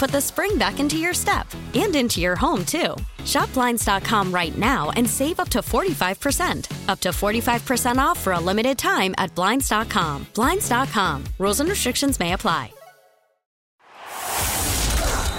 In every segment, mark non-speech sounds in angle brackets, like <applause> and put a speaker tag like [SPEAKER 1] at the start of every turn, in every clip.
[SPEAKER 1] put the spring back into your step and into your home, too. Shop Blinds.com right now and save up to 45%. Up to 45% off for a limited time at Blinds.com. Blinds.com. Rules and restrictions may apply.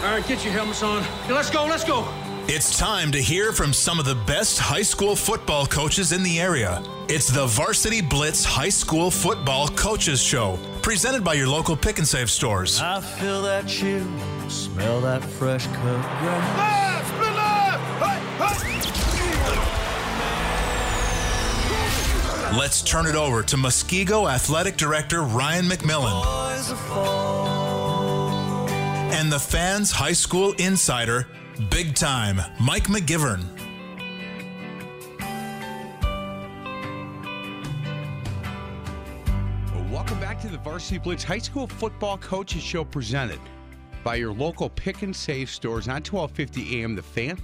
[SPEAKER 2] All right, get your helmets on. Let's go, let's go.
[SPEAKER 3] It's time to hear from some of the best high school football coaches in the area. It's the Varsity Blitz High School Football Coaches Show, presented by your local pick and save stores.
[SPEAKER 4] I feel that chill, smell that fresh cut grass.
[SPEAKER 2] Left, left,
[SPEAKER 3] Let's turn it over to Muskego Athletic Director Ryan McMillan
[SPEAKER 4] Boys
[SPEAKER 3] and the fans' high school insider, big time, Mike McGivern.
[SPEAKER 5] Welcome back to the Varsity Blitz High School Football Coaches Show presented by your local pick and save stores on 1250 AM The Fan.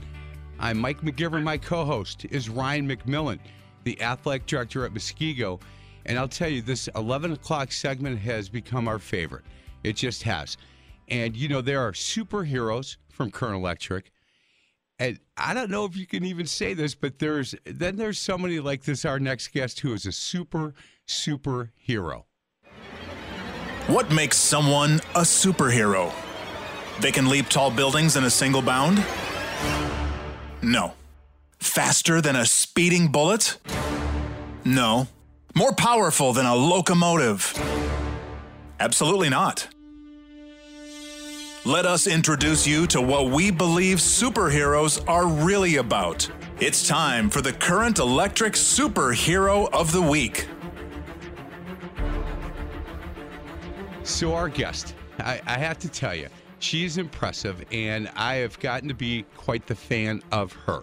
[SPEAKER 5] I'm Mike McGivern. My co-host is Ryan McMillan, the athletic director at Muskego. And I'll tell you, this 11 o'clock segment has become our favorite. It just has. And, you know, there are superheroes from Current Electric. And I don't know if you can even say this, but there's then there's somebody like this, our next guest, who is a super, super hero.
[SPEAKER 3] What makes someone a superhero? They can leap tall buildings in a single bound? No. Faster than a speeding bullet? No. More powerful than a locomotive? Absolutely not. Let us introduce you to what we believe superheroes are really about. It's time for the current electric superhero of the week.
[SPEAKER 5] So our guest, I, I have to tell you, she is impressive, and I have gotten to be quite the fan of her.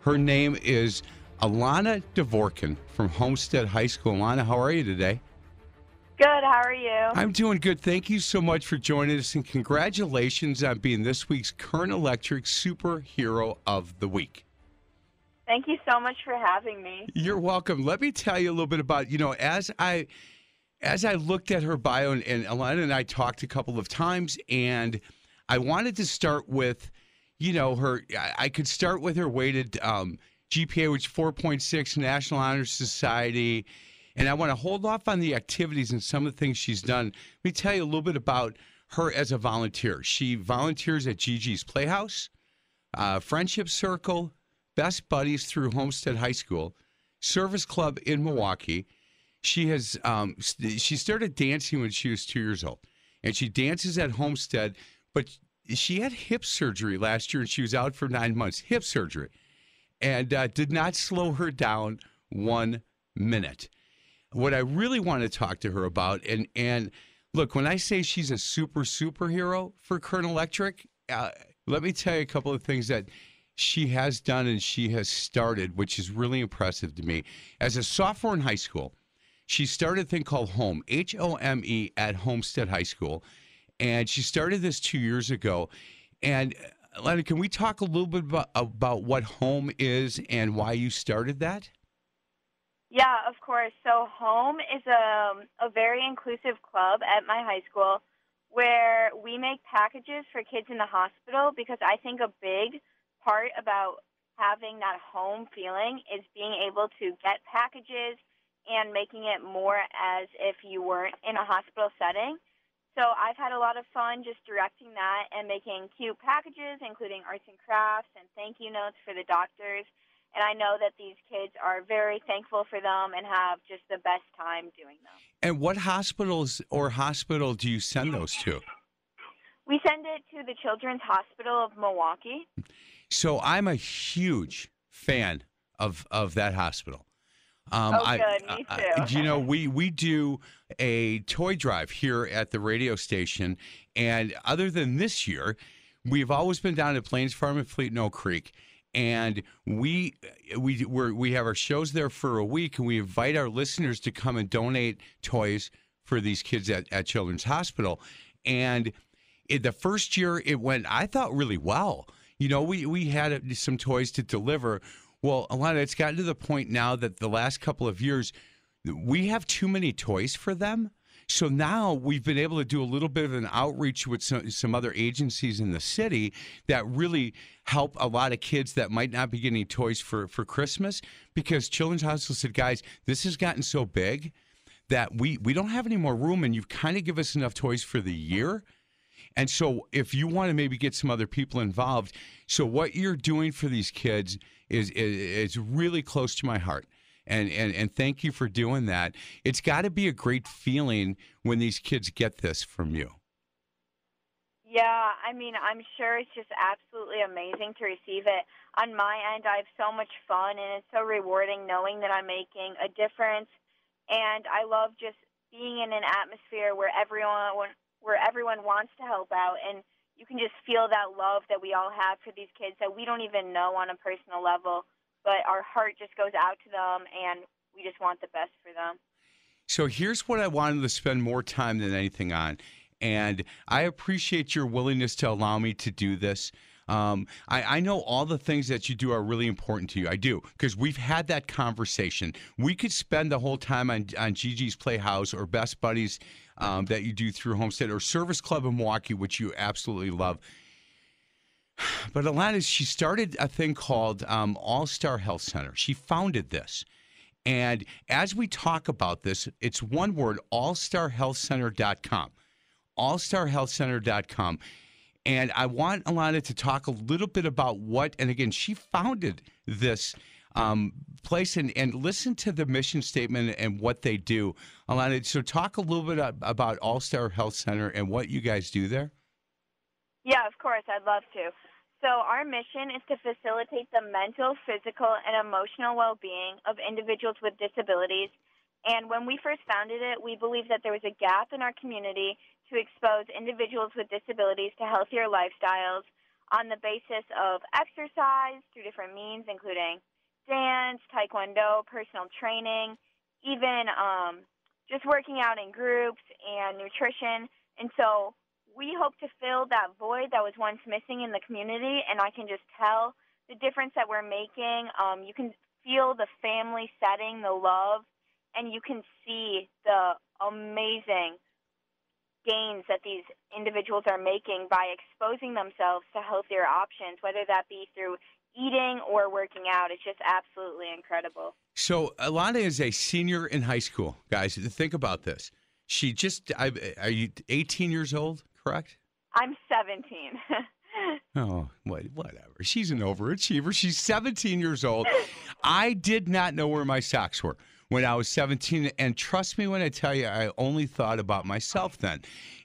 [SPEAKER 5] Her name is Alana Dvorkin from Homestead High School. Alana, how are you today?
[SPEAKER 6] Good. How are you?
[SPEAKER 5] I'm doing good. Thank you so much for joining us, and congratulations on being this week's Current Electric Superhero of the Week.
[SPEAKER 6] Thank you so much for having me.
[SPEAKER 5] You're welcome. Let me tell you a little bit about, you know, as I as I looked at her bio and, and Alana and I talked a couple of times and I wanted to start with, you know, her I, I could start with her weighted um, GPA, which is 4.6, National Honor Society. And I want to hold off on the activities and some of the things she's done. Let me tell you a little bit about her as a volunteer. She volunteers at Gigi's Playhouse, uh, Friendship Circle, Best Buddies through Homestead High School, Service Club in Milwaukee. She has um, st- she started dancing when she was two years old, and she dances at Homestead. But she had hip surgery last year, and she was out for nine months. Hip surgery, and uh, did not slow her down one minute. What I really want to talk to her about, and and look, when I say she's a super superhero for Current Electric, uh, let me tell you a couple of things that she has done and she has started, which is really impressive to me. As a sophomore in high school, she started a thing called Home, H O M E, at Homestead High School. And she started this two years ago. And uh, Lenny, can we talk a little bit about, about what Home is and why you started that?
[SPEAKER 6] Yeah, of course. So Home is a, a very inclusive club at my high school where we make packages for kids in the hospital because I think a big part about having that home feeling is being able to get packages and making it more as if you weren't in a hospital setting. So I've had a lot of fun just directing that and making cute packages, including arts and crafts and thank you notes for the doctors. And I know that these kids are very thankful for them and have just the best time doing them.
[SPEAKER 5] And what hospitals or hospital do you send those to?
[SPEAKER 6] We send it to the Children's Hospital of Milwaukee.
[SPEAKER 5] So I'm a huge fan of of that hospital. Um,
[SPEAKER 6] Oh,
[SPEAKER 5] I-
[SPEAKER 6] good. Me
[SPEAKER 5] I-
[SPEAKER 6] too.
[SPEAKER 5] you know, <laughs> we we do a toy drive here at the radio station, and other than this year, we've always been down at Blain's Farm and Fleet and Oak Creek, and we we we're, we have our shows there for a week, and we invite our listeners to come and donate toys for these kids at, at Children's Hospital, and it, the first year it went, I thought really well. You know, we we had some toys to deliver. Well, Alana, it's gotten to the point now that the last couple of years we have too many toys for them. So now we've been able to do a little bit of an outreach with some, some other agencies in the city that really help a lot of kids that might not be getting toys for, for Christmas because Children's Hospital said, guys, this has gotten so big that we, we don't have any more room and you've kind of give us enough toys for the year. And so, if you want to maybe get some other people involved, so what you're doing for these kids is is, is really close to my heart. And, and and thank you for doing that. It's got to be a great feeling when these kids get this from you.
[SPEAKER 6] Yeah, I mean, I'm sure it's just absolutely amazing to receive it. On my end, I have so much fun, and it's so rewarding knowing that I'm making a difference. And I love just being in an atmosphere where everyone where everyone wants to help out, and you can just feel that love that we all have for these kids that we don't even know on a personal level, but our heart just goes out to them, and we just want the best for them.
[SPEAKER 5] So here's what I wanted to spend more time than anything on. And I appreciate your willingness to allow me to do this. Um, I, I know all the things that you do are really important to you. I do, because we've had that conversation. We could spend the whole time on, on Gigi's Playhouse or Best Buddies um, that you do through Homestead or Service Club in Milwaukee, which you absolutely love. <sighs> But Alana, she started a thing called um, All Star Health Center. She founded this. And as we talk about this, it's one word allstarhealthcenter.com. Allstarhealthcenter.com. And I want Alana to talk a little bit about what, and again, she founded this um, place and, and listen to the mission statement and what they do. Alana, so talk a little bit about All Star Health Center and what you guys do there.
[SPEAKER 6] Yeah, of course, I'd love to. So, our mission is to facilitate the mental, physical, and emotional well being of individuals with disabilities. And when we first founded it, we believed that there was a gap in our community to expose individuals with disabilities to healthier lifestyles on the basis of exercise through different means, including dance, taekwondo, personal training, even um, just working out in groups and nutrition. And so, we hope to fill that void that was once missing in the community, and I can just tell the difference that we're making. Um, you can feel the family setting, the love, and you can see the amazing gains that these individuals are making by exposing themselves to healthier options, whether that be through eating or working out. It's just absolutely incredible.
[SPEAKER 5] So Alana is a senior in high school, guys. Think about this. She just I, are you 18 years old, correct?
[SPEAKER 6] I'm 17. <laughs>
[SPEAKER 5] Oh, what, whatever. She's an overachiever. She's 17 years old. I did not know where my socks were when I was 17. And trust me when I tell you, I only thought about myself then.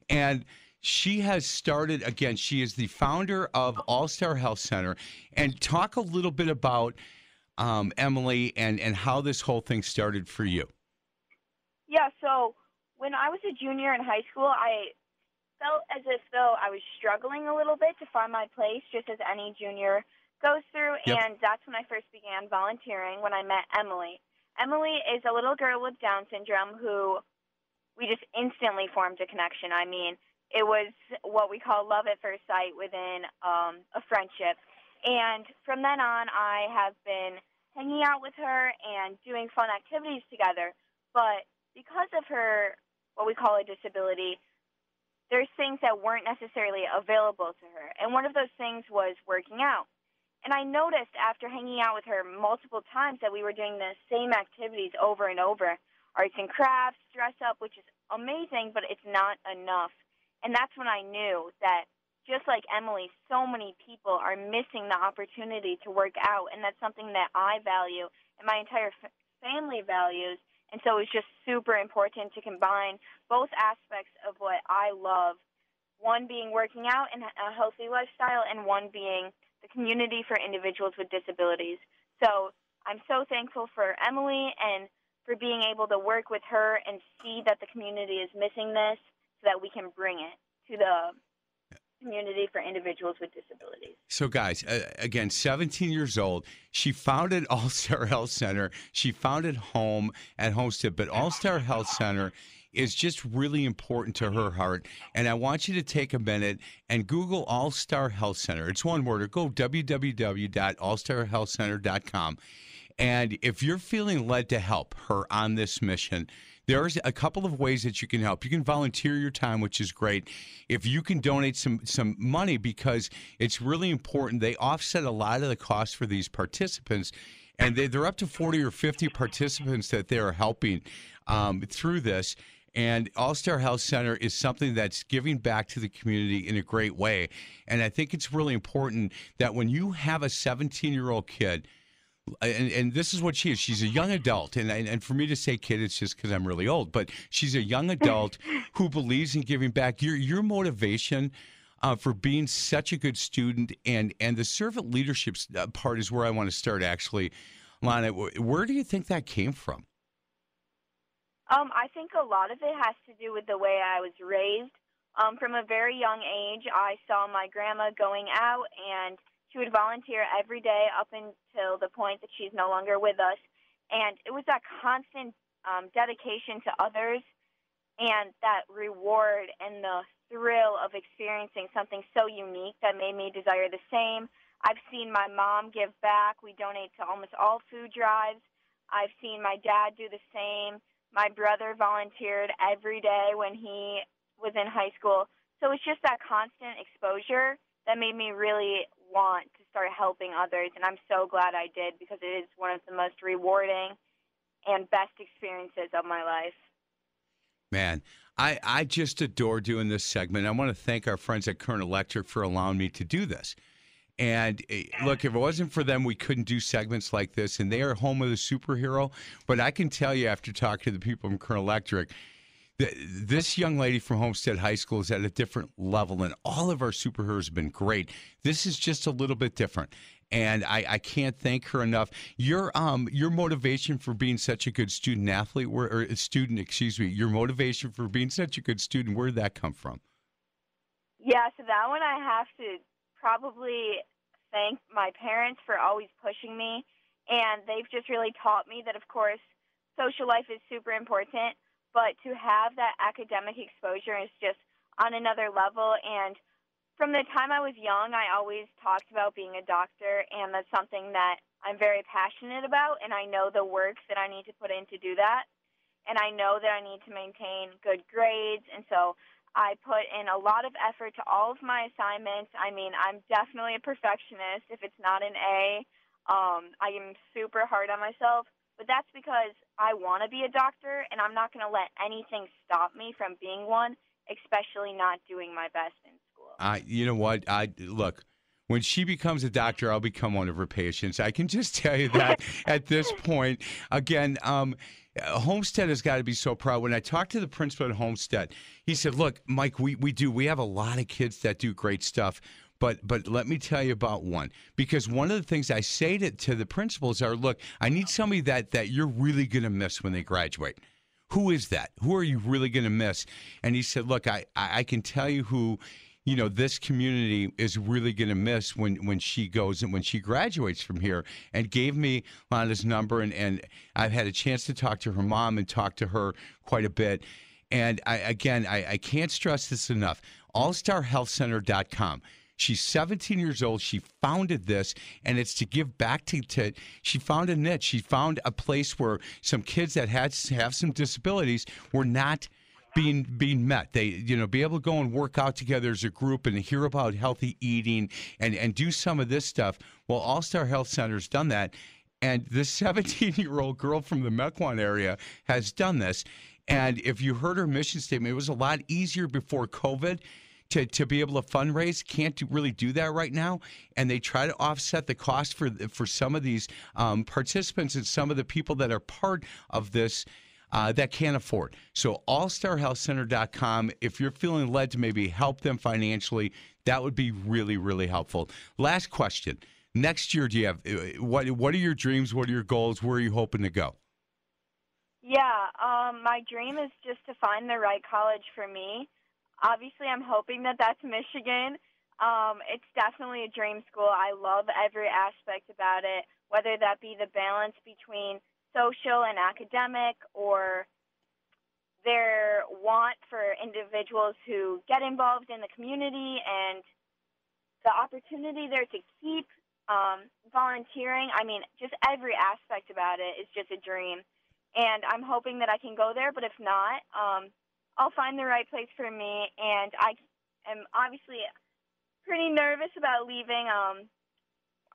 [SPEAKER 5] And she has started, again, she is the founder of All Star Health Center. And talk a little bit about um, Emily and, and how this whole thing started for you.
[SPEAKER 6] Yeah, so when I was a junior in high school, I felt as if though I was struggling a little bit to find my place, just as any junior goes through.
[SPEAKER 5] Yep.
[SPEAKER 6] And that's when I first began volunteering when I met Emily. Emily is a little girl with Down syndrome who we just instantly formed a connection. I mean, it was what we call love at first sight within um, a friendship. And from then on, I have been hanging out with her and doing fun activities together. But because of her, what we call a disability, there's things that weren't necessarily available to her. And one of those things was working out. And I noticed after hanging out with her multiple times that we were doing the same activities over and over arts and crafts, dress up, which is amazing, but it's not enough. And that's when I knew that just like Emily, so many people are missing the opportunity to work out, and that's something that I value and my entire f- family values. And so it's just super important to combine both aspects of what I love one being working out and a healthy lifestyle, and one being the community for individuals with disabilities. So I'm so thankful for Emily and for being able to work with her and see that the community is missing this so that we can bring it to the community for individuals with disabilities.
[SPEAKER 5] So, guys, uh, again, 17 years old. She founded <laughs> All Star Health Center. She founded Home at Homestead, but All Star Health Center is just really important to her heart. And I want you to take a minute and Google All Star Health Center. It's one word, or go www.allstarhealthcenter.com. And if you're feeling led to help her on this mission, there's a couple of ways that you can help. You can volunteer your time, which is great. If you can donate some some money, because it's really important. They offset a lot of the costs for these participants, and they, they're up to forty or fifty participants that they are helping um, through this. And All Star Health Center is something that's giving back to the community in a great way. And I think it's really important that when you have a 17 year old kid and, and this is what she is. She's a young adult, and and for me to say kid, it's just because I'm really old. But she's a young adult <laughs> who believes in giving back. Your your motivation uh, for being such a good student and and the servant leadership uh, part is where I want to start. Actually, Lana, where do you think that came from?
[SPEAKER 6] Um, I think a lot of it has to do with the way I was raised. Um, from a very young age, I saw my grandma going out and she would volunteer every day up until the point that she's no longer with us. And it was that constant um, dedication to others and that reward and the thrill of experiencing something so unique that made me desire the same. I've seen my mom give back. We donate to almost all food drives. I've seen my dad do the same. My brother volunteered every day when he was in high school. So it's just that constant exposure that made me really want to start helping others. And I'm so glad I did because it is one of the most rewarding and best experiences of my life.
[SPEAKER 5] Man, I, I just adore doing this segment. I want to thank our friends at Current Electric for allowing me to do this. And eh, look, if it wasn't for them, we couldn't do segments like this. And they are home of the superhero. But I can tell you, after talking to the people from Current Electric, this young lady from Homestead High School is at a different level, and all of our superheroes have been great. This is just a little bit different, and I, I can't thank her enough. Your um your motivation for being such a good student athlete, or, or student, excuse me, your motivation for being such a good student, where did that come from?
[SPEAKER 6] Yeah, so that one I have to probably thank my parents for always pushing me, and they've just really taught me that, of course, social life is super important but to have that academic exposure is just on another level. And from the time I was young, I always talked about being a doctor, and that's something that I'm very passionate about, and I know the work that I need to put in to do that. And I know that I need to maintain good grades, and so I put in a lot of effort to all of my assignments. I mean, I'm definitely a perfectionist. If it's not an A, um, I am super hard on myself. But that's because I want to be a doctor, and I'm not going to let anything stop me from being one, especially not doing my best in school.
[SPEAKER 5] I, you know what? I look. When she becomes a doctor, I'll become one of her patients. I can just tell you that <laughs> at this point. Again, um, Homestead has got to be so proud. When I talked to the principal at Homestead, he said, "Look, Mike, we we do. We have a lot of kids that do great stuff." But but let me tell you about one because one of the things I say to, to the principals are, look, I need somebody that that you're really going to miss when they graduate. Who is that? Who are you really going to miss? And he said, look, I I can tell you who you know this community is really going to miss when when she goes and when she graduates from here and gave me uh, Lana's number and and I've had a chance to talk to her mom and talk to her quite a bit and I again I, I can't stress this enough allstarhealthcenter.com She's 17 years old. She founded this, and it's to give back to, to she found a niche. She found a place where some kids that had have some disabilities were not being being met. They you know be able to go and work out together as a group and hear about healthy eating and and do some of this stuff. Well, All Star Health Center's done that, and this <laughs> 17 year old girl from the Mequon area has done this. And if you heard her mission statement, it was a lot easier before COVID to, to be able to fundraise. Can't do, really do that right now, and they try to offset the cost for for some of these um, participants and some of the people that are part of this. Uh, that can't afford. So, allstarhealthcenter.com. If you're feeling led to maybe help them financially, that would be really, really helpful. Last question. Next year, do you have uh, what? What are your dreams? What are your goals? Where are you hoping to go?
[SPEAKER 6] Yeah, um, my dream is just to find the right college for me. Obviously, I'm hoping that that's Michigan. Um, it's definitely a dream school. I love every aspect about it, whether that be the balance between social and academic or their want for individuals who get involved in the community and the opportunity there to keep um, volunteering. I mean, just every aspect about it is just a dream. And I'm hoping that I can go there, but if not, um, I'll find the right place for me. And I am obviously pretty nervous about leaving. Um,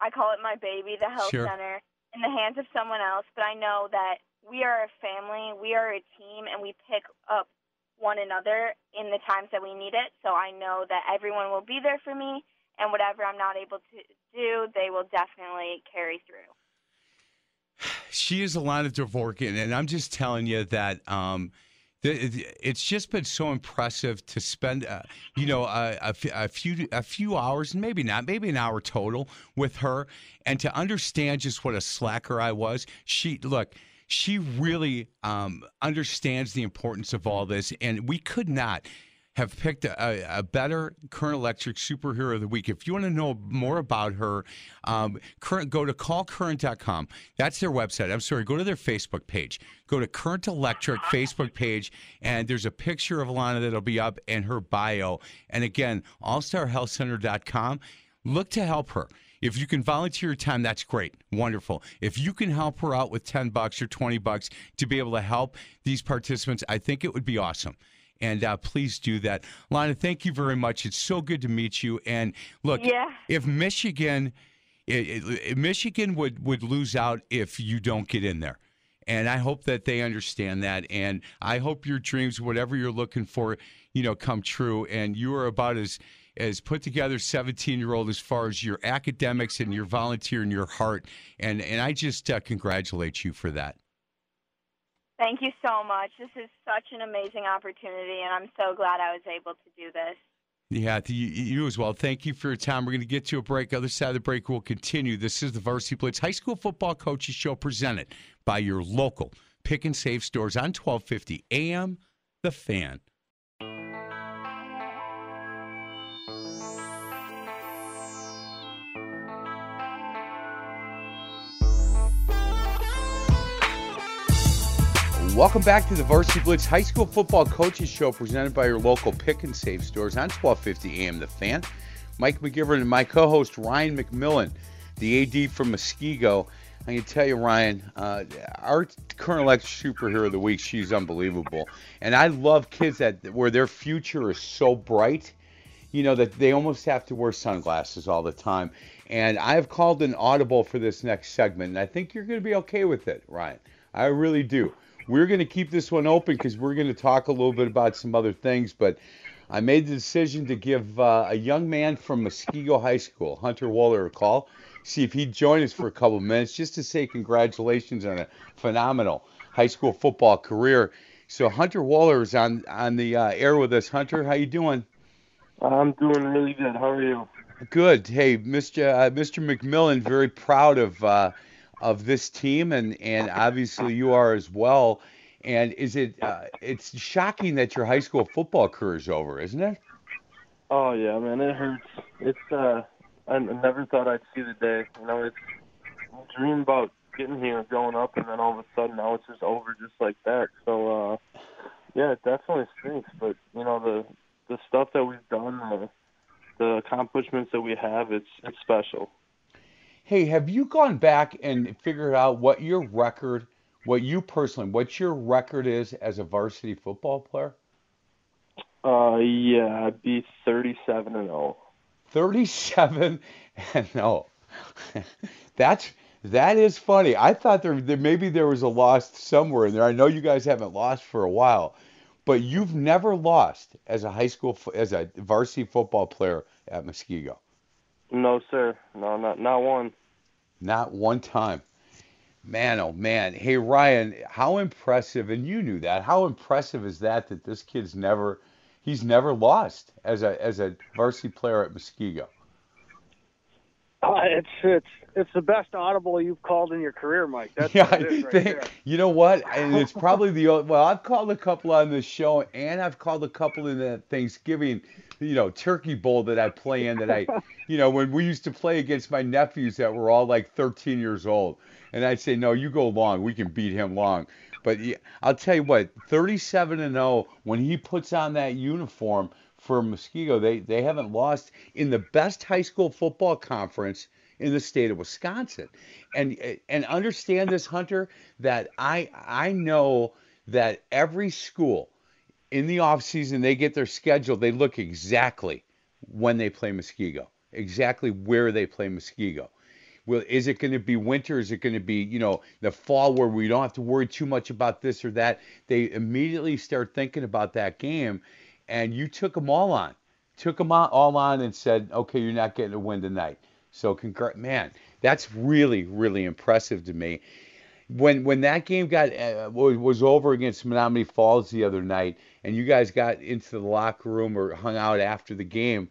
[SPEAKER 6] I call it my baby, the health
[SPEAKER 5] Sure.
[SPEAKER 6] center, in the hands of someone else. But I know that we are a family, we are a team, and we pick up one another in the times that we need it. So I know that everyone will be there for me, and whatever I'm not able to do, they will definitely carry through. <sighs>
[SPEAKER 5] she is a lot Alana Dvorkin, and I'm just telling you that um, it's just been so impressive to spend, uh, you know, a, a a few a few hours, and maybe not, maybe an hour total with her, and to understand just what a slacker I was. She look. She really um, understands the importance of all this, and we could not have picked a, a better current electric superhero of the week. If you want to know more about her, um, current go to callcurrent.com. That's their website. I'm sorry, go to their Facebook page. Go to Current Electric Facebook page, and there's a picture of Alana that'll be up and her bio. And again, allstarhealthcenter.com. Look to help her. If you can volunteer your time, that's great. Wonderful. If you can help her out with 10 bucks or 20 bucks to be able to help these participants, I think it would be awesome. And uh, please do that. Lana, thank you very much. It's so good to meet you. And look,
[SPEAKER 6] Yeah.
[SPEAKER 5] if Michigan, it, it, Michigan would, would lose out if you don't get in there. And I hope that they understand that. And I hope your dreams, whatever you're looking for, you know, come true. And you are about as as put together 17 year old as far as your academics and your volunteer and your heart. And and I just uh, congratulate you for that.
[SPEAKER 6] Thank you so much. This is such an amazing opportunity, and I'm so glad I was able to do this.
[SPEAKER 5] Yeah, you, you as well. Thank you for your time. We're going to get to a break. Other side of the break, we'll continue. This is the Varsity Blitz High School Football Coaches Show presented by your local pick and save stores on 1250 AM. The Fan. Welcome back to the Varsity Blitz High School Football Coaches Show presented by your local pick and save stores on 1250 AM The Fan. Mike McGivern and my co host Ryan McMillan, the AD from Muskego. I can tell you, Ryan, uh, our current electric superhero of the week, she's unbelievable. And I love kids that where their future is so bright, you know, that they almost have to wear sunglasses all the time. And I've called an audible for this next segment, and I think you're going to be okay with it, Ryan. I really do. We're going to keep this one open because we're going to talk a little bit about some other things, but I made the decision to give uh, a young man from Muskego High School, Hunter Waller, a call, see if he'd join us for a couple of minutes just to say congratulations on a phenomenal high school football career. So Hunter Waller is on on the uh, air with us. Hunter, how you doing?
[SPEAKER 7] I'm doing really good. How are you?
[SPEAKER 5] Good. Hey, Mr. Uh, Mr. McMillan, very proud of uh, of this team, and and obviously you are as well. And is it? Uh, it's shocking that your high school football career is over, isn't it?
[SPEAKER 7] Oh yeah, man, it hurts. It's uh, I never thought I'd see the day. You know, it's I dream about getting here, growing up, and then all of a sudden now it's just over, just like that. So uh, yeah, it definitely stinks. But you know, the the stuff that we've done, the the accomplishments that we have, it's it's special.
[SPEAKER 5] Hey, have you gone back and figured out what your record, what you personally, what your record is as a varsity football player?
[SPEAKER 7] Uh, yeah, I'd be 37 and oh. 0.
[SPEAKER 5] 37 and no. <laughs> That's that is funny. I thought there, there maybe there was a loss somewhere in there. I know you guys haven't lost for a while, but you've never lost as a high school as a varsity football player at Muskego.
[SPEAKER 7] No, sir. No, not not one.
[SPEAKER 5] Not one time. Man, oh man. Hey Ryan, how impressive and you knew that. How impressive is that that this kid's never he's never lost as a as a varsity player at Muskego.
[SPEAKER 8] Uh, it's it's it's the best audible you've called in your career, Mike. That's
[SPEAKER 5] yeah,
[SPEAKER 8] what it is right
[SPEAKER 5] they-
[SPEAKER 8] there.
[SPEAKER 5] you know what? <laughs> And it's probably the well. I've called a couple on this show, and I've called a couple in the Thanksgiving, you know, turkey bowl that I play in. That I, <laughs> you know, when we used to play against my nephews that were all like 13 years old, and I'd say, no, you go long. We can beat him long. But I'll tell you what, 37 and 0 when he puts on that uniform for Muskego, they they haven't lost in the best high school football conference in the state of Wisconsin. And and understand this Hunter that I I know that every school in the off season they get their schedule, they look exactly when they play Muskego, exactly where they play Muskego. Well, is it going to be winter? Is it going to be, you know, the fall where we don't have to worry too much about this or that? They immediately start thinking about that game, and you took them all on, took them all on, and said, okay, you're not getting a win tonight. So, congr- man, that's really, really impressive to me. When when that game got uh, was was over against Menomonee Falls the other night, and you guys got into the locker room or hung out after the game,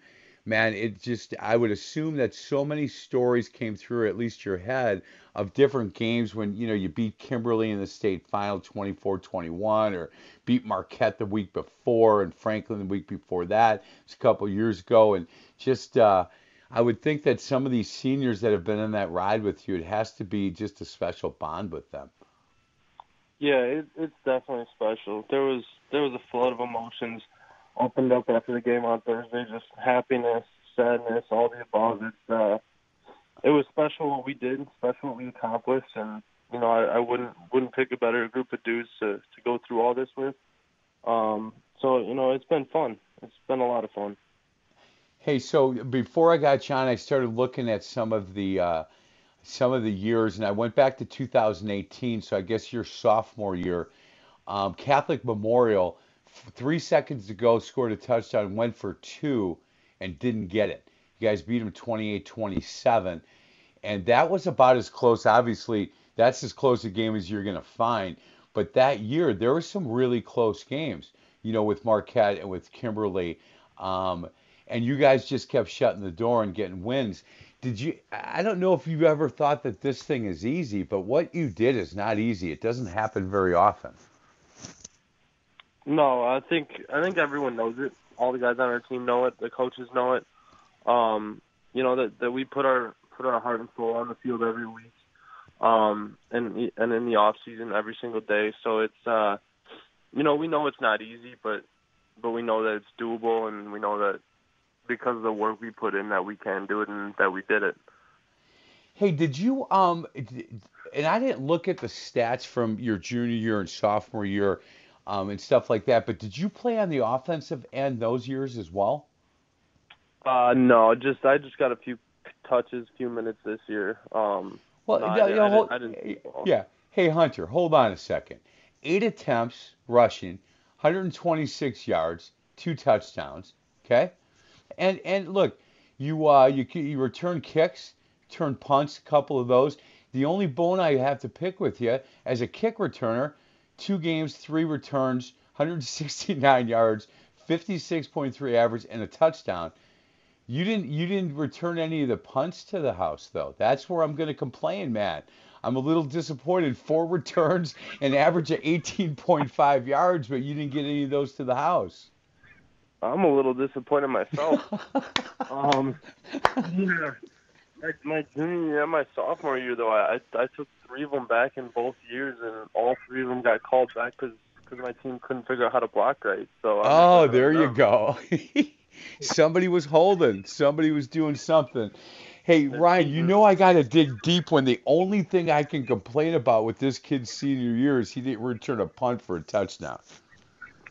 [SPEAKER 5] man, it just I would assume that so many stories came through at least your head of different games when you know you beat Kimberly in the state final 24-21 or beat Marquette the week before and Franklin the week before that. It's a couple years ago and just uh I would think that some of these seniors that have been on that ride with you, it has to be just a special bond with them.
[SPEAKER 7] Yeah, it, it's definitely special. There was there was a flood of emotions opened up after the game on Thursday. Just happiness, sadness, all the above. It's uh, it was special what we did, special what we accomplished, and you know I, I wouldn't wouldn't pick a better group of dudes to to go through all this with. Um, so you know it's been fun. It's been a lot of fun.
[SPEAKER 5] Hey, so before I got you on, I started looking at some of the uh, some of the years, and I went back to 2018. So I guess your sophomore year, um, Catholic Memorial, three seconds to go, scored a touchdown, went for two, and didn't get it. You guys beat them 28-27, and that was about as close. Obviously, that's as close a game as you're going to find. But that year, there were some really close games. You know, with Marquette and with Kimberly. Um, and you guys just kept shutting the door and getting wins. Did you? I don't know if you ever thought that this thing is easy, but what you did is not easy. It doesn't happen very often.
[SPEAKER 7] No, I think I think everyone knows it. All the guys on our team know it. The coaches know it. Um, you know that that we put our put our heart and soul on the field every week, um, and and in the off season every single day. So it's uh, you know we know it's not easy, but but we know that it's doable, and we know that because of the work we put in that we can do it and that we did it.
[SPEAKER 5] Hey, did you um? And I didn't look at the stats from your junior year and sophomore year, um, and stuff like that. But did you play on the offensive end those years as well?
[SPEAKER 7] Uh, no, just I just got a few touches, few minutes this year. Um,
[SPEAKER 5] Well,
[SPEAKER 7] no, I,
[SPEAKER 5] yeah,
[SPEAKER 7] didn't-
[SPEAKER 5] yeah,
[SPEAKER 7] I, didn't, I didn't
[SPEAKER 5] yeah. Hey, Hunter, hold on a second. Eight attempts rushing, 126 yards, two touchdowns. Okay, and and look, you uh you you return kicks, turn punts, a couple of those. The only bone I have to pick with you as a kick returner, two games, three returns, 169 <laughs> yards, 56.3 average, and a touchdown. You didn't you didn't return any of the punts to the house though. That's where I'm going to complain, man. I'm a little disappointed. Four <laughs> returns, an average of 18.5 yards, but you didn't get any of those to the house.
[SPEAKER 7] I'm a little disappointed myself. <laughs> um, yeah, my, my junior year and my sophomore year, though, I I took three of them back in both years, and all three of them got called back because my team couldn't figure out how to block right. So I'm
[SPEAKER 5] Oh,
[SPEAKER 7] just-
[SPEAKER 5] there you go. <laughs> Somebody was holding. Somebody was doing something. Hey, Ryan, you know I got to dig deep when the only thing I can complain about with this kid's senior year is he didn't return a punt for a touchdown.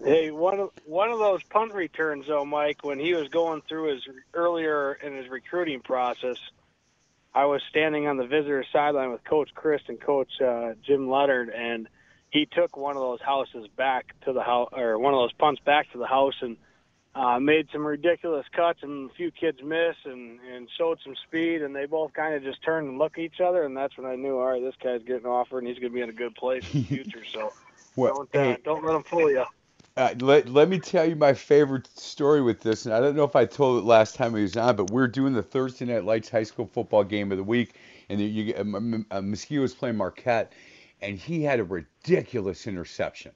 [SPEAKER 8] Hey, one of one of those punt returns though, Mike, when he was going through his earlier in his recruiting process, I was standing on the visitor sideline with Coach Chryst and Coach uh, Jim Leonhard, and he took one of those houses back to the house, or one of those punts back to the house, and uh, made some ridiculous cuts, and a few kids missed, and and showed some speed, and they both kind of just turned and looked at each other, and that's when I knew, all right, this guy's getting offered, and he's going to be in a good place in the future. So <laughs> don't uh,
[SPEAKER 5] hey,
[SPEAKER 8] don't let him fool you.
[SPEAKER 5] Uh, let, let me tell you my favorite story with this, and I don't know if I told it last time he was on, but we're doing the Thursday Night Lights high school football game of the week, and you, you, um, uh, Muskego was playing Marquette, and he had a ridiculous interception.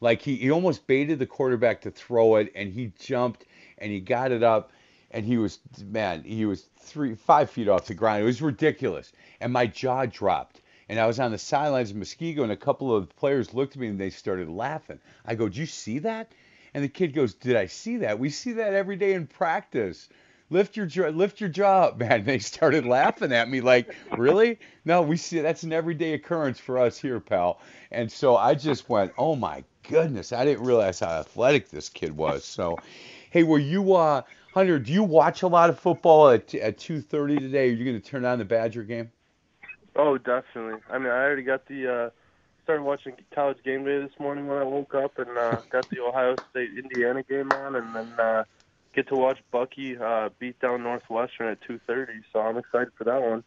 [SPEAKER 5] Like he, he almost baited the quarterback to throw it, and he jumped and he got it up, and he was man, he was three five feet off the ground. It was ridiculous, and my jaw dropped. And I was on the sidelines of Muskego, and a couple of players looked at me and they started laughing. I go, "Did you see that?" And the kid goes, "Did I see that? We see that every day in practice. Lift your jaw, lift your jaw up, <laughs> man." They started laughing at me like, "Really? No, we see that's an everyday occurrence for us here, pal." And so I just went, "Oh my goodness! I didn't realize how athletic this kid was." So, hey, were you, uh, Hunter? Do you watch a lot of football at at 2:30 today? Are you going to turn on the Badger game?
[SPEAKER 7] Oh, definitely. I mean, I already got the uh started watching college game day this morning when I woke up and uh got the Ohio State Indiana game on and then uh get to watch Bucky uh beat down Northwestern at 2:30. So I'm excited for that one.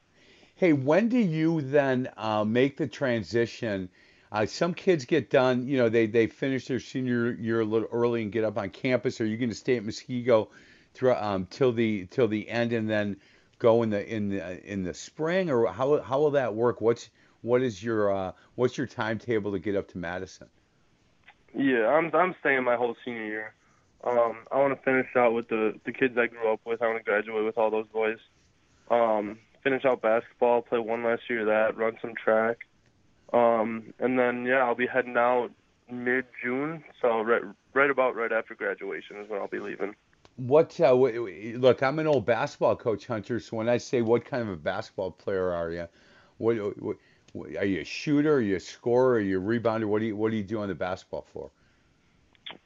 [SPEAKER 5] Hey, when do you then uh, make the transition? Uh, some kids get done, you know, they they finish their senior year a little early and get up on campus. Are you going to stay at Muskego through um, till the till the end and then go in the in the in the spring, or how how will that work? What's what is your uh, what's your timetable to get up to Madison?
[SPEAKER 7] Yeah, I'm I'm staying my whole senior year. Um I want to finish out with the the kids I grew up with. I want to graduate with all those boys. Um finish out basketball, play one last year of that, run some track. Um and then yeah, I'll be heading out mid June, so right right about right after graduation is when I'll be leaving.
[SPEAKER 5] What uh, look? I'm an old basketball coach, Hunter. So when I say what kind of a basketball player are you? What, what, what are you a shooter? Are you a scorer? Are you a rebounder? What do you what do you do on the basketball floor?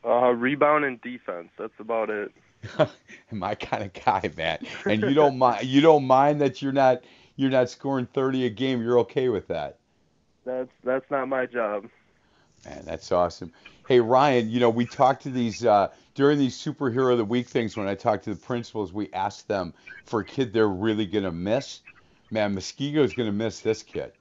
[SPEAKER 7] Uh rebound and defense. That's about it. <laughs>
[SPEAKER 5] My kind of guy, man. And you don't mind you don't mind that you're not you're not scoring 30 a game. You're okay with that.
[SPEAKER 7] That's that's not my job.
[SPEAKER 5] Man, that's awesome. Hey Ryan, you know we talked to these uh, during these superhero of the week things. When I talked to the principals, we asked them for a kid they're really gonna miss. Man, Muskego's gonna miss this kid.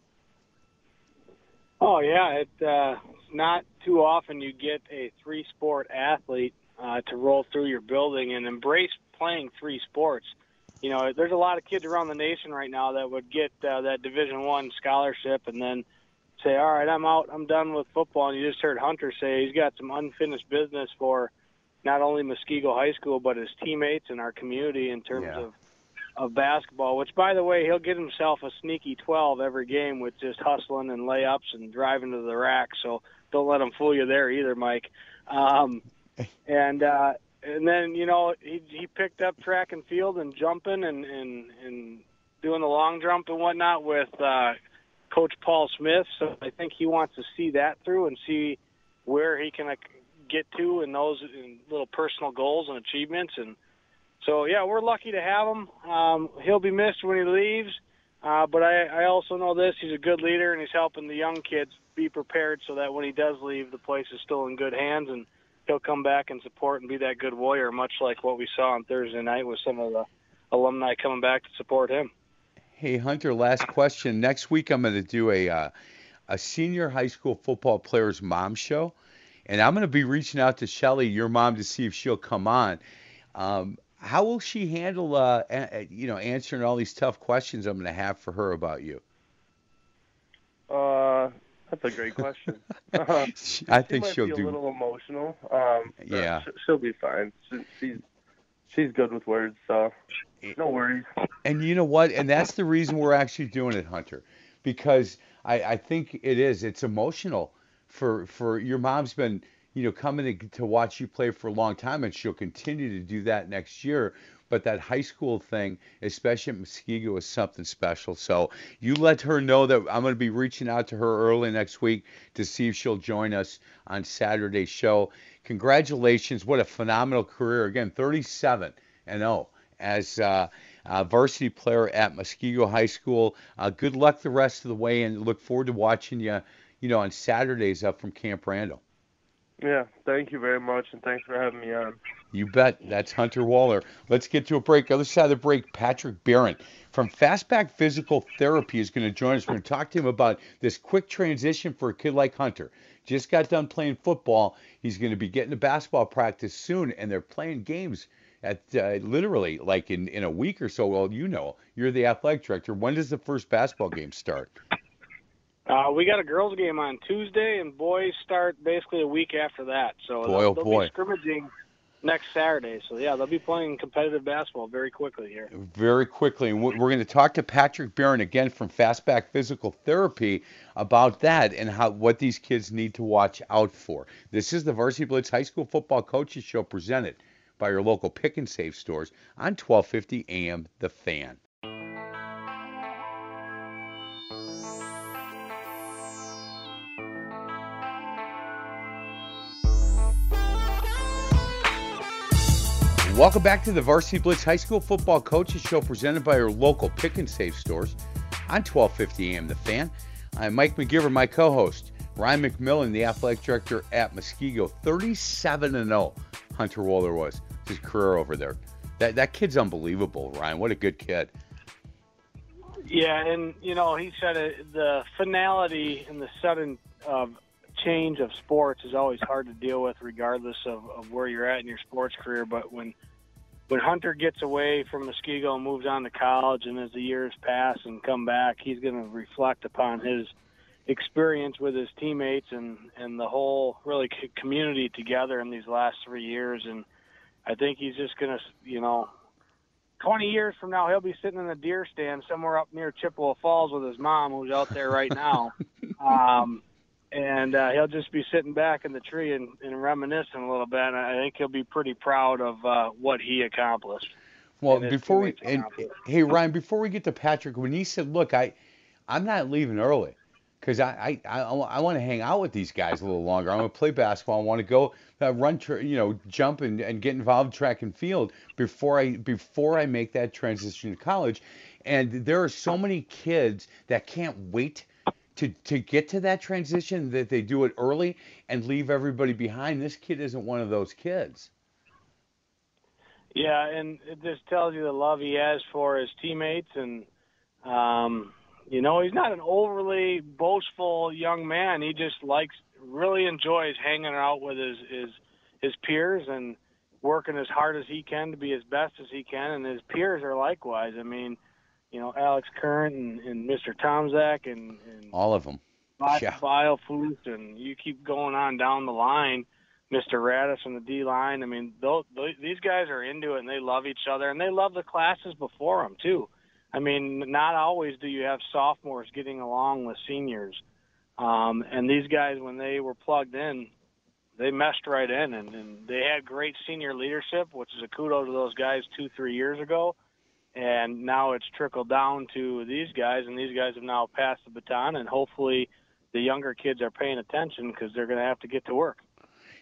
[SPEAKER 8] Oh yeah, uh, it's not too often you get a three sport athlete uh, to roll through your building and embrace playing three sports. You know, there's a lot of kids around the nation right now that would get uh, that Division One scholarship and then say, "All right, I'm out. I'm done with football." And you just heard Hunter say he's got some unfinished business for not only Muskego High School but his teammates and our community in terms
[SPEAKER 5] Yeah.
[SPEAKER 8] of of basketball, which by the way, he'll get himself a sneaky 12 every game with just hustling and layups and driving to the rack. So don't let him fool you there either, Mike. Um, <laughs> and uh, and then you know he he picked up track and field and jumping and and and doing the long jump and whatnot with uh, Coach Paul Smith. So I think he wants to see that through and see where he can get to in those little personal goals and achievements and so yeah, we're lucky to have him. Um, he'll be missed when he leaves, uh, but I, I also know this: he's a good leader, and he's helping the young kids be prepared so that when he does leave, the place is still in good hands, and he'll come back and support and be that good warrior, much like what we saw on Thursday night with some of the alumni coming back to support him.
[SPEAKER 5] Hey Hunter, last question. Next week I'm going to do a uh, a senior high school football players mom show, and I'm going to be reaching out to Shelly, your mom, to see if she'll come on. Um, how will she handle, uh, a- you know, answering all these tough questions I'm going to have for her about you?
[SPEAKER 7] Uh, that's a great question. <laughs> <laughs> Uh,
[SPEAKER 5] I think
[SPEAKER 7] might
[SPEAKER 5] she'll
[SPEAKER 7] be a little emotional. Um,
[SPEAKER 5] Yeah.
[SPEAKER 7] she'll be fine. She, she's she's good with words, so no worries.
[SPEAKER 5] And you know what? And that's the reason we're actually doing it, Hunter, because I, I think it is. It's emotional for for your mom's been you know coming to, to watch you play for a long time, and she'll continue to do that next year. but that high school thing, especially at Muskego, is something special. So you let her know that I'm going to be reaching out to her early next week to see if she'll join us on Saturday's show. Congratulations! What a phenomenal career! Again, 37 and 0 as uh, a varsity player at Muskego High School. Uh, good luck the rest of the way, and look forward to watching you, you know, on Saturdays up from Camp Randall.
[SPEAKER 7] Yeah, thank you very much, and thanks for having me on.
[SPEAKER 5] You bet. That's Hunter Waller. Let's get to a break. Other side of the break, Patrick Barron from Fastback Physical Therapy is going to join us. We're going to talk to him about this quick transition for a kid like Hunter. Just got done playing football. He's going to be getting to basketball practice soon, and they're playing games at uh, literally like in, in a week or so. Well, you know, you're the athletic director. When does the first basketball game start?
[SPEAKER 8] Uh, we got a girls' game on Tuesday, and boys start basically a week after that. So
[SPEAKER 5] Boy,
[SPEAKER 8] they'll,
[SPEAKER 5] oh
[SPEAKER 8] they'll
[SPEAKER 5] boy.
[SPEAKER 8] be scrimmaging next Saturday. So yeah, they'll be playing competitive basketball very quickly here.
[SPEAKER 5] very quickly. And we're going to talk to Patrick Barron again from Fastback Physical Therapy about that and how what these kids need to watch out for. This is the Varsity Blitz High School Football Coaches Show presented by your local pick and save stores on 1250 AM The Fan. Welcome back to the Varsity Blitz High School Football Coaches Show presented by your local pick and save stores on 1250 AM The Fan. I'm Mike McGivern, my co-host. Ryan McMillan, the athletic director at Muskego, 37 and 0. Hunter Waller was his career over there. That that kid's unbelievable, Ryan. What a good kid.
[SPEAKER 8] Yeah, and you know he said it, the finality and the sudden uh, change of sports is always hard to deal with, regardless of, of where you're at in your sports career. But when when Hunter gets away from Muskego and moves on to college, and as the years pass and come back, he's going to reflect upon his experience with his teammates and and the whole really community together in these last three years. And I think he's just going to, you know, 20 years from now, he'll be sitting in a deer stand somewhere up near Chippewa Falls with his mom, who's out there right now. <laughs> um, and uh, he'll just be sitting back in the tree and, and reminiscing a little bit. And I think he'll be pretty proud of uh, what he accomplished.
[SPEAKER 5] Well, before we and hey Ryan, before we get to Patrick, when he said, "Look, I, I'm not leaving early, because I, I, I, want to hang out with these guys a little longer. I want to play basketball. I want to go uh, run, tr- you know, jump and, and get involved in track and field before I before I make that transition to college." And there are so many kids that can't wait to, to get to that transition that they do it early and leave everybody behind. This kid isn't one of those kids.
[SPEAKER 8] Yeah, and it just tells you the love he has for his teammates, and um, you know he's not an overly boastful young man. He just likes, really enjoys hanging out with his his his peers and working as hard as he can to be as best as he can, and his peers are likewise. I mean, you know Alex Current and, and Mr. Tomzak and, and
[SPEAKER 5] All of them.
[SPEAKER 8] Bi-
[SPEAKER 5] Yeah.
[SPEAKER 8] And you keep going on down the line. Mr. Radis from the D line. I mean, those, these guys are into it and they love each other and they love the classes before them too. I mean, not always do you have sophomores getting along with seniors. Um, and these guys, when they were plugged in, they meshed right in and, and they had great senior leadership, which is a kudo to those guys two, three years ago. And now it's trickled down to these guys, and these guys have now passed the baton, and hopefully the younger kids are paying attention because they're going to have to get to work.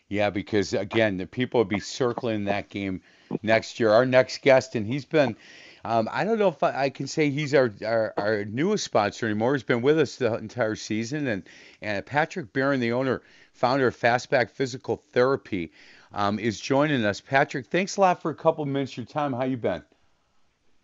[SPEAKER 5] Yeah, because again, the people will be circling that game next year. Our next guest, and he's been, um, I don't know if I, I can say he's our, our our newest sponsor anymore. He's been with us the entire season, and and Patrick Barron, the owner, founder of Fastback Physical Therapy, um, is joining us. Patrick, thanks a lot for a couple minutes of your time. How you been?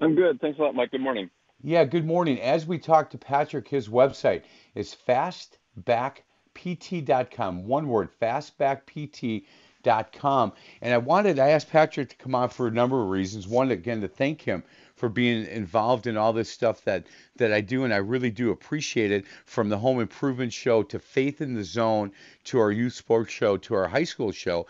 [SPEAKER 9] I'm good. Thanks a lot, Mike. Good morning.
[SPEAKER 5] Yeah, good morning. As we talk to Patrick, his website is fastbackpt.com. One word, fastbackpt.com. And I wanted, I asked Patrick to come on for a number of reasons. One, again, to thank him for being involved in all this stuff that, that I do, and I really do appreciate it. From the home improvement show to Faith in the Zone to our youth sports show to our high school show.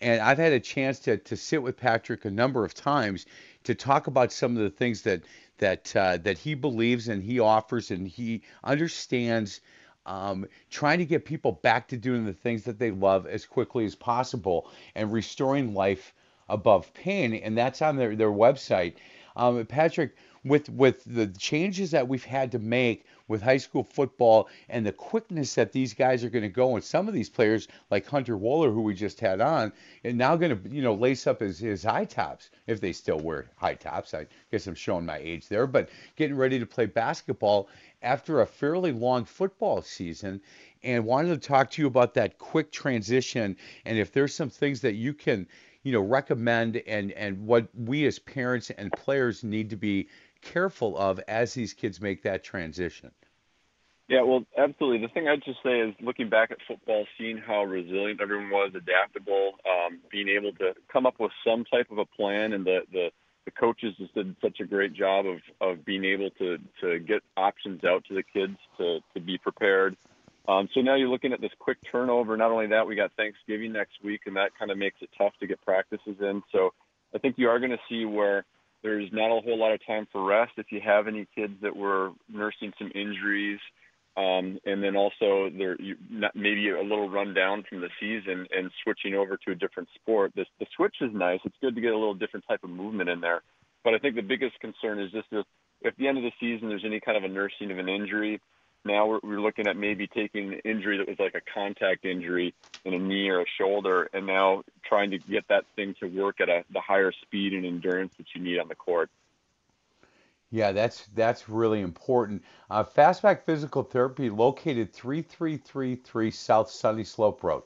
[SPEAKER 5] And I've had a chance to, to sit with Patrick a number of times to talk about some of the things that that uh, that he believes and he offers and he understands um, trying to get people back to doing the things that they love as quickly as possible and restoring life above pain, and that's on their their website. Um, Patrick, with with the changes that we've had to make with high school football and the quickness that these guys are going to go, and some of these players like Hunter Waller who we just had on, and now going to you know lace up his his high tops if they still wear high tops. I guess I'm showing my age there, but getting ready to play basketball after a fairly long football season and wanted to talk to you about that quick transition and if there's some things that you can you know recommend and and what we as parents and players need to be careful of as these kids make that transition
[SPEAKER 9] Yeah, well, absolutely. The thing I'd just say is looking back at football, seeing how resilient everyone was, adaptable, um, being able to come up with some type of a plan, and the the, the coaches just did such a great job of of being able to to get options out to the kids to to be prepared. Um, so now you're looking at this quick turnover. Not only that, we got Thanksgiving next week, and that kind of makes it tough to get practices in. So I think you are going to see where there's not a whole lot of time for rest. If you have any kids that were nursing some injuries, um, and then also they're you, maybe a little run down from the season and switching over to a different sport. This, the switch is nice. It's good to get a little different type of movement in there. But I think the biggest concern is just if at the end of the season there's any kind of a nursing of an injury, now we're, we're looking at maybe taking an injury that was like a contact injury in a knee or a shoulder, and now trying to get that thing to work at a, the higher speed and endurance that you need on the court.
[SPEAKER 5] Yeah, that's that's really important. Uh, Fastback Physical Therapy, located 3333 South Sunnyslope Road,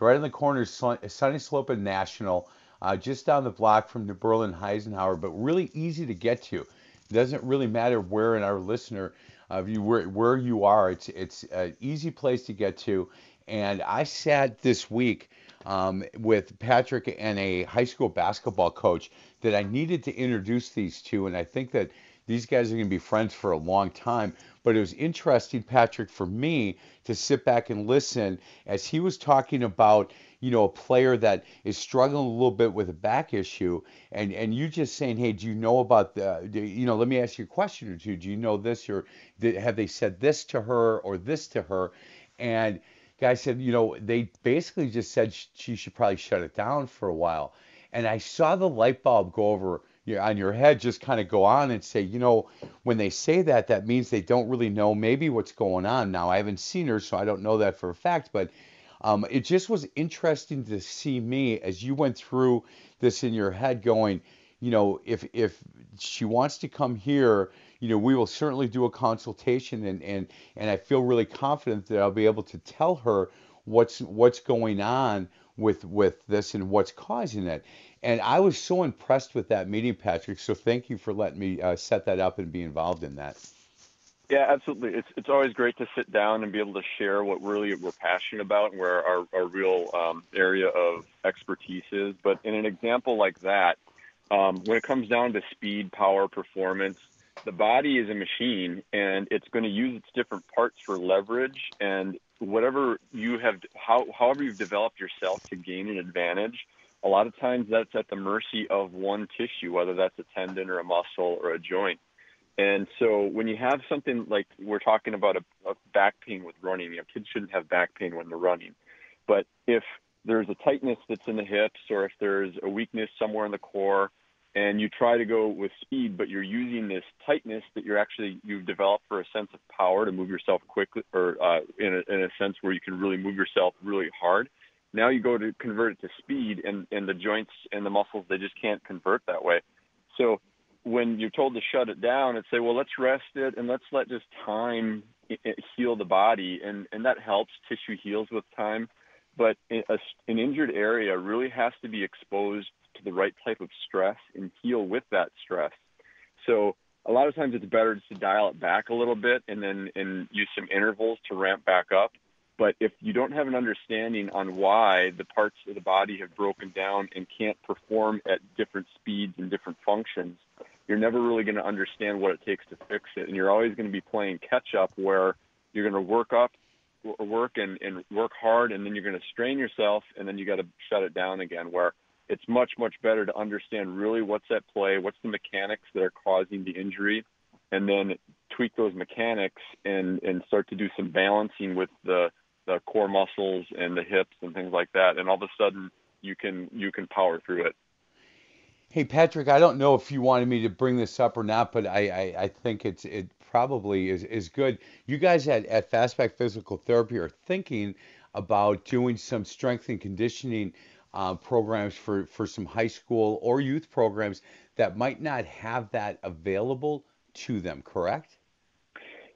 [SPEAKER 5] right in the corner of Sunnyslope and National, uh, just down the block from the Berlin Eisenhower, but really easy to get to. It doesn't really matter where in our listener uh, you where where you are. It's it's an easy place to get to. And I sat this week um, with Patrick and a high school basketball coach that I needed to introduce these two, and I think that these guys are going to be friends for a long time. But it was interesting, Patrick, for me to sit back and listen as he was talking about, you know, a player that is struggling a little bit with a back issue, and and you just saying, hey, do you know about the, do, you know, let me ask you a question or two. Do you know this or have they said this to her or this to her? And guy said, you know, they basically just said she should probably shut it down for a while. And I saw the light bulb go over your, on your head just kind of go on and say, you know, when they say that, that means they don't really know maybe what's going on. Now, I haven't seen her, so I don't know that for a fact, but um, it just was interesting to see me as you went through this in your head going, you know, if if she wants to come here, you know, we will certainly do a consultation and and and I feel really confident that I'll be able to tell her what's what's going on with with this and what's causing it. And I was so impressed with that meeting, Patrick. So thank you for letting me uh, set that up and be involved in that.
[SPEAKER 9] Yeah, absolutely. It's it's always great to sit down and be able to share what really we're passionate about and where our, our real um, area of expertise is. But in an example like that, um, when it comes down to speed, power, performance, the body is a machine and it's going to use its different parts for leverage and whatever you have, how, however you've developed yourself to gain an advantage a lot of times that's at the mercy of one tissue, whether that's a tendon or a muscle or a joint. And so when you have something like we're talking about a, a back pain with running, you know, kids shouldn't have back pain when they're running. But if there's a tightness that's in the hips or if there's a weakness somewhere in the core and you try to go with speed, but you're using this tightness that you're actually you've developed for a sense of power to move yourself quickly, or uh, in, a, in a sense where you can really move yourself really hard. Now you go to convert it to speed, and, and the joints and the muscles, they just can't convert that way. So when you're told to shut it down and say, well, let's rest it and let's let just time heal the body, and, and that helps. Tissue heals with time. But a, an injured area really has to be exposed to the right type of stress and heal with that stress. So a lot of times it's better just to dial it back a little bit and then and use some intervals to ramp back up but if you don't have an understanding on why the parts of the body have broken down and can't perform at different speeds and different functions, you're never really going to understand what it takes to fix it. And you're always going to be playing catch up where you're going to work up, work and, and work hard, and then you're going to strain yourself, and then you got to shut it down again. Where it's much, much better to understand really what's at play, what's the mechanics that are causing the injury, and then tweak those mechanics and, and start to do some balancing with the the core muscles and the hips and things like that, and all of a sudden you can you can power through it.
[SPEAKER 5] Hey Patrick, I don't know if you wanted me to bring this up or not, but I, I, I think it's it probably is, is good. You guys at, at Fastback Physical Therapy are thinking about doing some strength and conditioning uh, programs for, for some high school or youth programs that might not have that available to them, correct?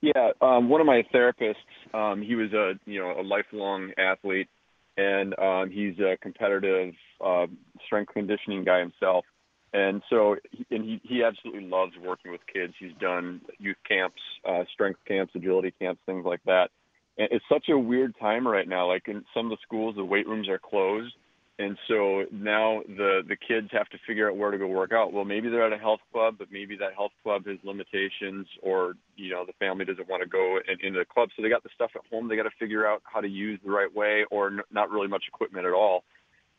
[SPEAKER 9] Yeah, um, one of my therapists, um, he was a you know a lifelong athlete, and um, he's a competitive uh, strength conditioning guy himself. And so, and he he absolutely loves working with kids. He's done youth camps, uh, strength camps, agility camps, things like that. And it's such a weird time right now. Like in some of the schools, the weight rooms are closed, and so now the the kids have to figure out where to go work out. Well, maybe they're at a health club, but maybe that health club has limitations, or you know the family doesn't want to go in, into the club, so they got the stuff at home. They got to figure out how to use the right way, or n- not really much equipment at all.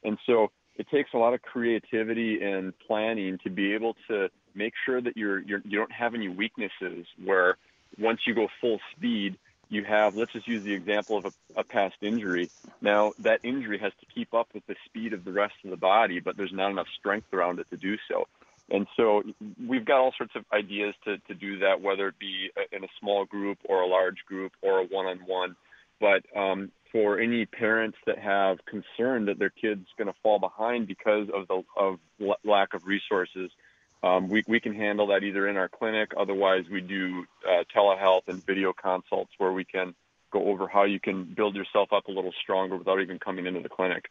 [SPEAKER 9] And so it takes a lot of creativity and planning to be able to make sure that you're, you're you don't have any weaknesses where once you go full speed you have let's just use the example of a, a past injury. Now that injury has to keep up with the speed of the rest of the body but there's not enough strength around it to do so. And so we've got all sorts of ideas to, to do that whether it be in a small group or a large group or a one-on-one. But um, for any parents that have concern that their kid's going to fall behind because of the of lack of resources, um, we we can handle that either in our clinic. Otherwise, we do uh, telehealth and video consults where we can go over how you can build yourself up a little stronger without even coming into the clinic.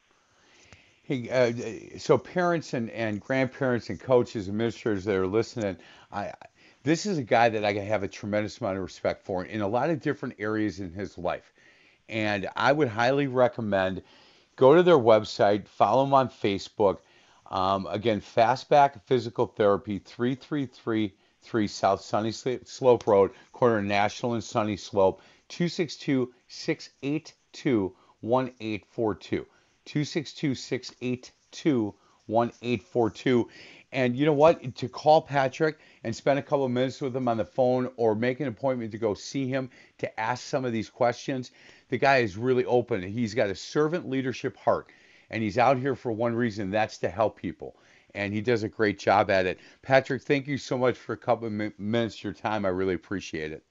[SPEAKER 5] Hey, uh, so parents and, and grandparents and coaches, and administrators that are listening, I, this is a guy that I have a tremendous amount of respect for in a lot of different areas in his life and I would highly recommend go to their website, follow them on Facebook. Um, again, Fastback Physical Therapy, 3333 South Sunnyslope Road, corner of National and Sunnyslope, 262 682 1842. 262 682 1842. And you know what? To call Patrick and spend a couple of minutes with him on the phone or make an appointment to go see him to ask some of these questions, the guy is really open. He's got a servant leadership heart, and he's out here for one reason that's to help people. And he does a great job at it. Patrick, thank you so much for a couple of minutes of your time. I really appreciate it.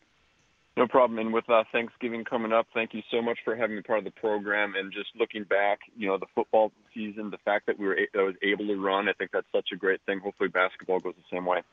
[SPEAKER 9] No problem. And with uh, Thanksgiving coming up, thank you so much for having me part of the program. And just looking back, you know, the football season, the fact that we were I was able to run, I think that's such a great thing. Hopefully, basketball goes the same way.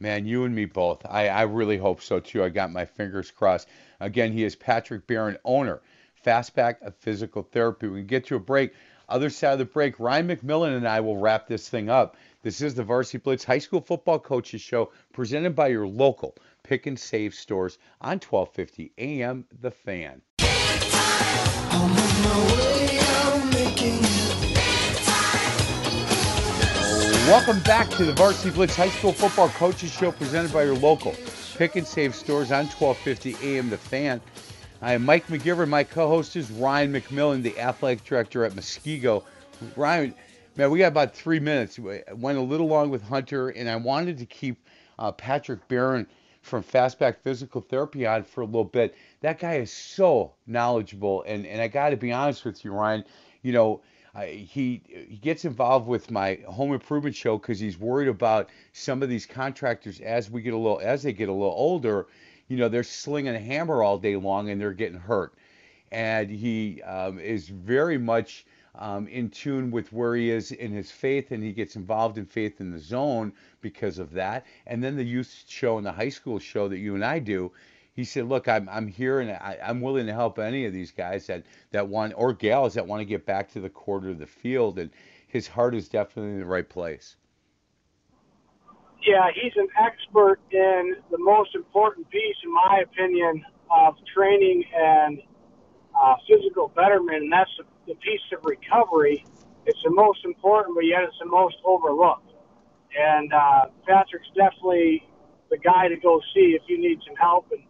[SPEAKER 5] Man, you and me both. I, I really hope so too. I got my fingers crossed. Again, he is Patrick Barron, owner Fastback of Physical Therapy. We get to a break. Other side of the break, Ryan McMillan and I will wrap this thing up. This is the Varsity Blitz High School Football Coaches Show presented by your local pick and save stores on 1250 AM The Fan. Welcome back to the Varsity Blitz High School Football Coaches Show presented by your local pick and save stores on 1250 AM The Fan. I am Mike McGivern. My co-host is Ryan McMillan, the athletic director at Muskego. Ryan, man, we got about three minutes. Went a little long with Hunter, and I wanted to keep uh, Patrick Barron from Fastback Physical Therapy on for a little bit. That guy is so knowledgeable, and and I got to be honest with you, Ryan. You know, he he gets involved with my home improvement show because he's worried about some of these contractors as we get a little as they get a little older you know, they're slinging a hammer all day long and they're getting hurt. And he um, is very much um, in tune with where he is in his faith, and he gets involved in faith in the zone because of that. And then the youth show and the high school show that you and I do, he said, "Look, I'm I'm here, and I, I'm willing to help any of these guys that that want or gals that want to get back to the quarter of the field." And his heart is definitely in the right place.
[SPEAKER 10] Yeah, he's an expert in the most important piece, in my opinion, of training and uh, physical betterment, and that's the, the piece of recovery. It's the most important, but yet it's the most overlooked. And uh, Patrick's definitely the guy to go see if you need some help and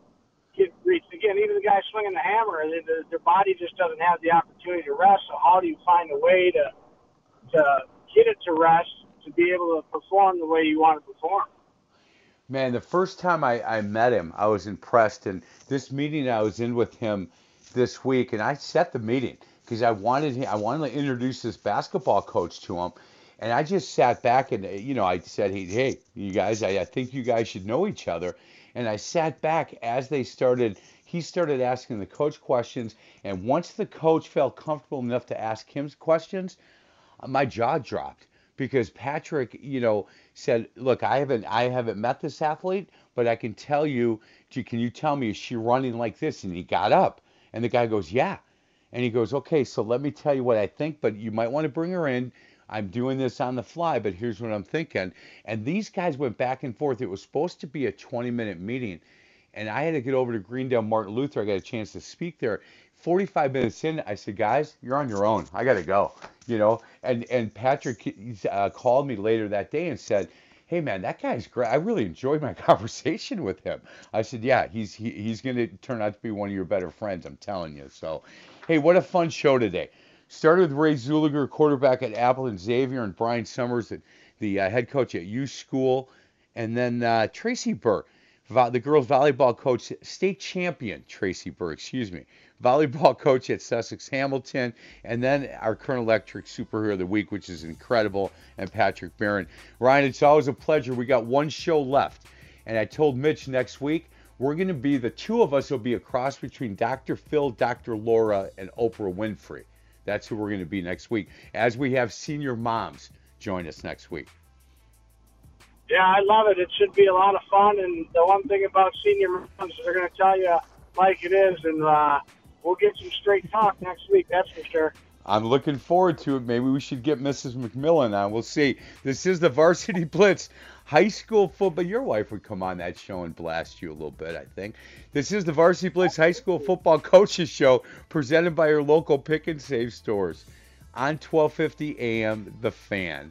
[SPEAKER 10] get reach. Again, even the guy swinging the hammer, they, the, their body just doesn't have the opportunity to rest. So how do you find a way to to get it to rest to be able to perform the way you want to perform.
[SPEAKER 5] Man, the first time I, I met him, I was impressed. And this meeting I was in with him this week, and I set the meeting because I wanted him, I wanted to introduce this basketball coach to him. And I just sat back and, you know, I said, hey, hey you guys, I, I think you guys should know each other. And I sat back as they started, he started asking the coach questions. And once the coach felt comfortable enough to ask him questions, my jaw dropped because Patrick, you know, said, "Look, I haven't I haven't met this athlete, but I can tell you, can you tell me is she running like this?" And he got up, and the guy goes, "Yeah." And he goes, "Okay, so let me tell you what I think, but you might want to bring her in. I'm doing this on the fly, but here's what I'm thinking." And these guys went back and forth. It was supposed to be a 20-minute meeting, and I had to get over to Greendale Martin Luther. I got a chance to speak there. 45 minutes in, I said, guys, you're on your own. I got to go. You know, and and Patrick uh, called me later that day and said, hey man, that guy's great. I really enjoyed my <laughs> conversation with him. I said, yeah, he's he, he's going to turn out to be one of your better friends. I'm telling you. So, hey, what a fun show today. Started with Ray Zuliger, quarterback at Appleton Xavier, and Brian Summers, the uh, head coach at U School, and then uh, Tracy Burr, the girls volleyball coach, state champion Tracy Burr, excuse me, volleyball <laughs> coach at Sussex Hamilton, and then our Current Electric superhero of the week, which is incredible, and Patrick Barron. Ryan, it's always a pleasure. We got one show left, and I told Mitch next week we're going to be the two of us will be a cross between Dr. Phil, Dr. Laura, and Oprah Winfrey. That's who we're going to be next week, as we have senior moms join us next week.
[SPEAKER 10] Yeah, I love it. It should be a lot of fun. And the one thing about senior moms, they're going to tell you like it is, and uh, we'll get some straight talk next week. That's for sure.
[SPEAKER 5] I'm looking forward to it. Maybe we should get Mrs. McMillan on. We'll see. This is the Varsity Blitz high school football. Your wife would come on that show and blast you a little bit, I think. This is the Varsity Blitz high school football <laughs> coaches show presented by your local pick and save stores on 1250 AM The Fan.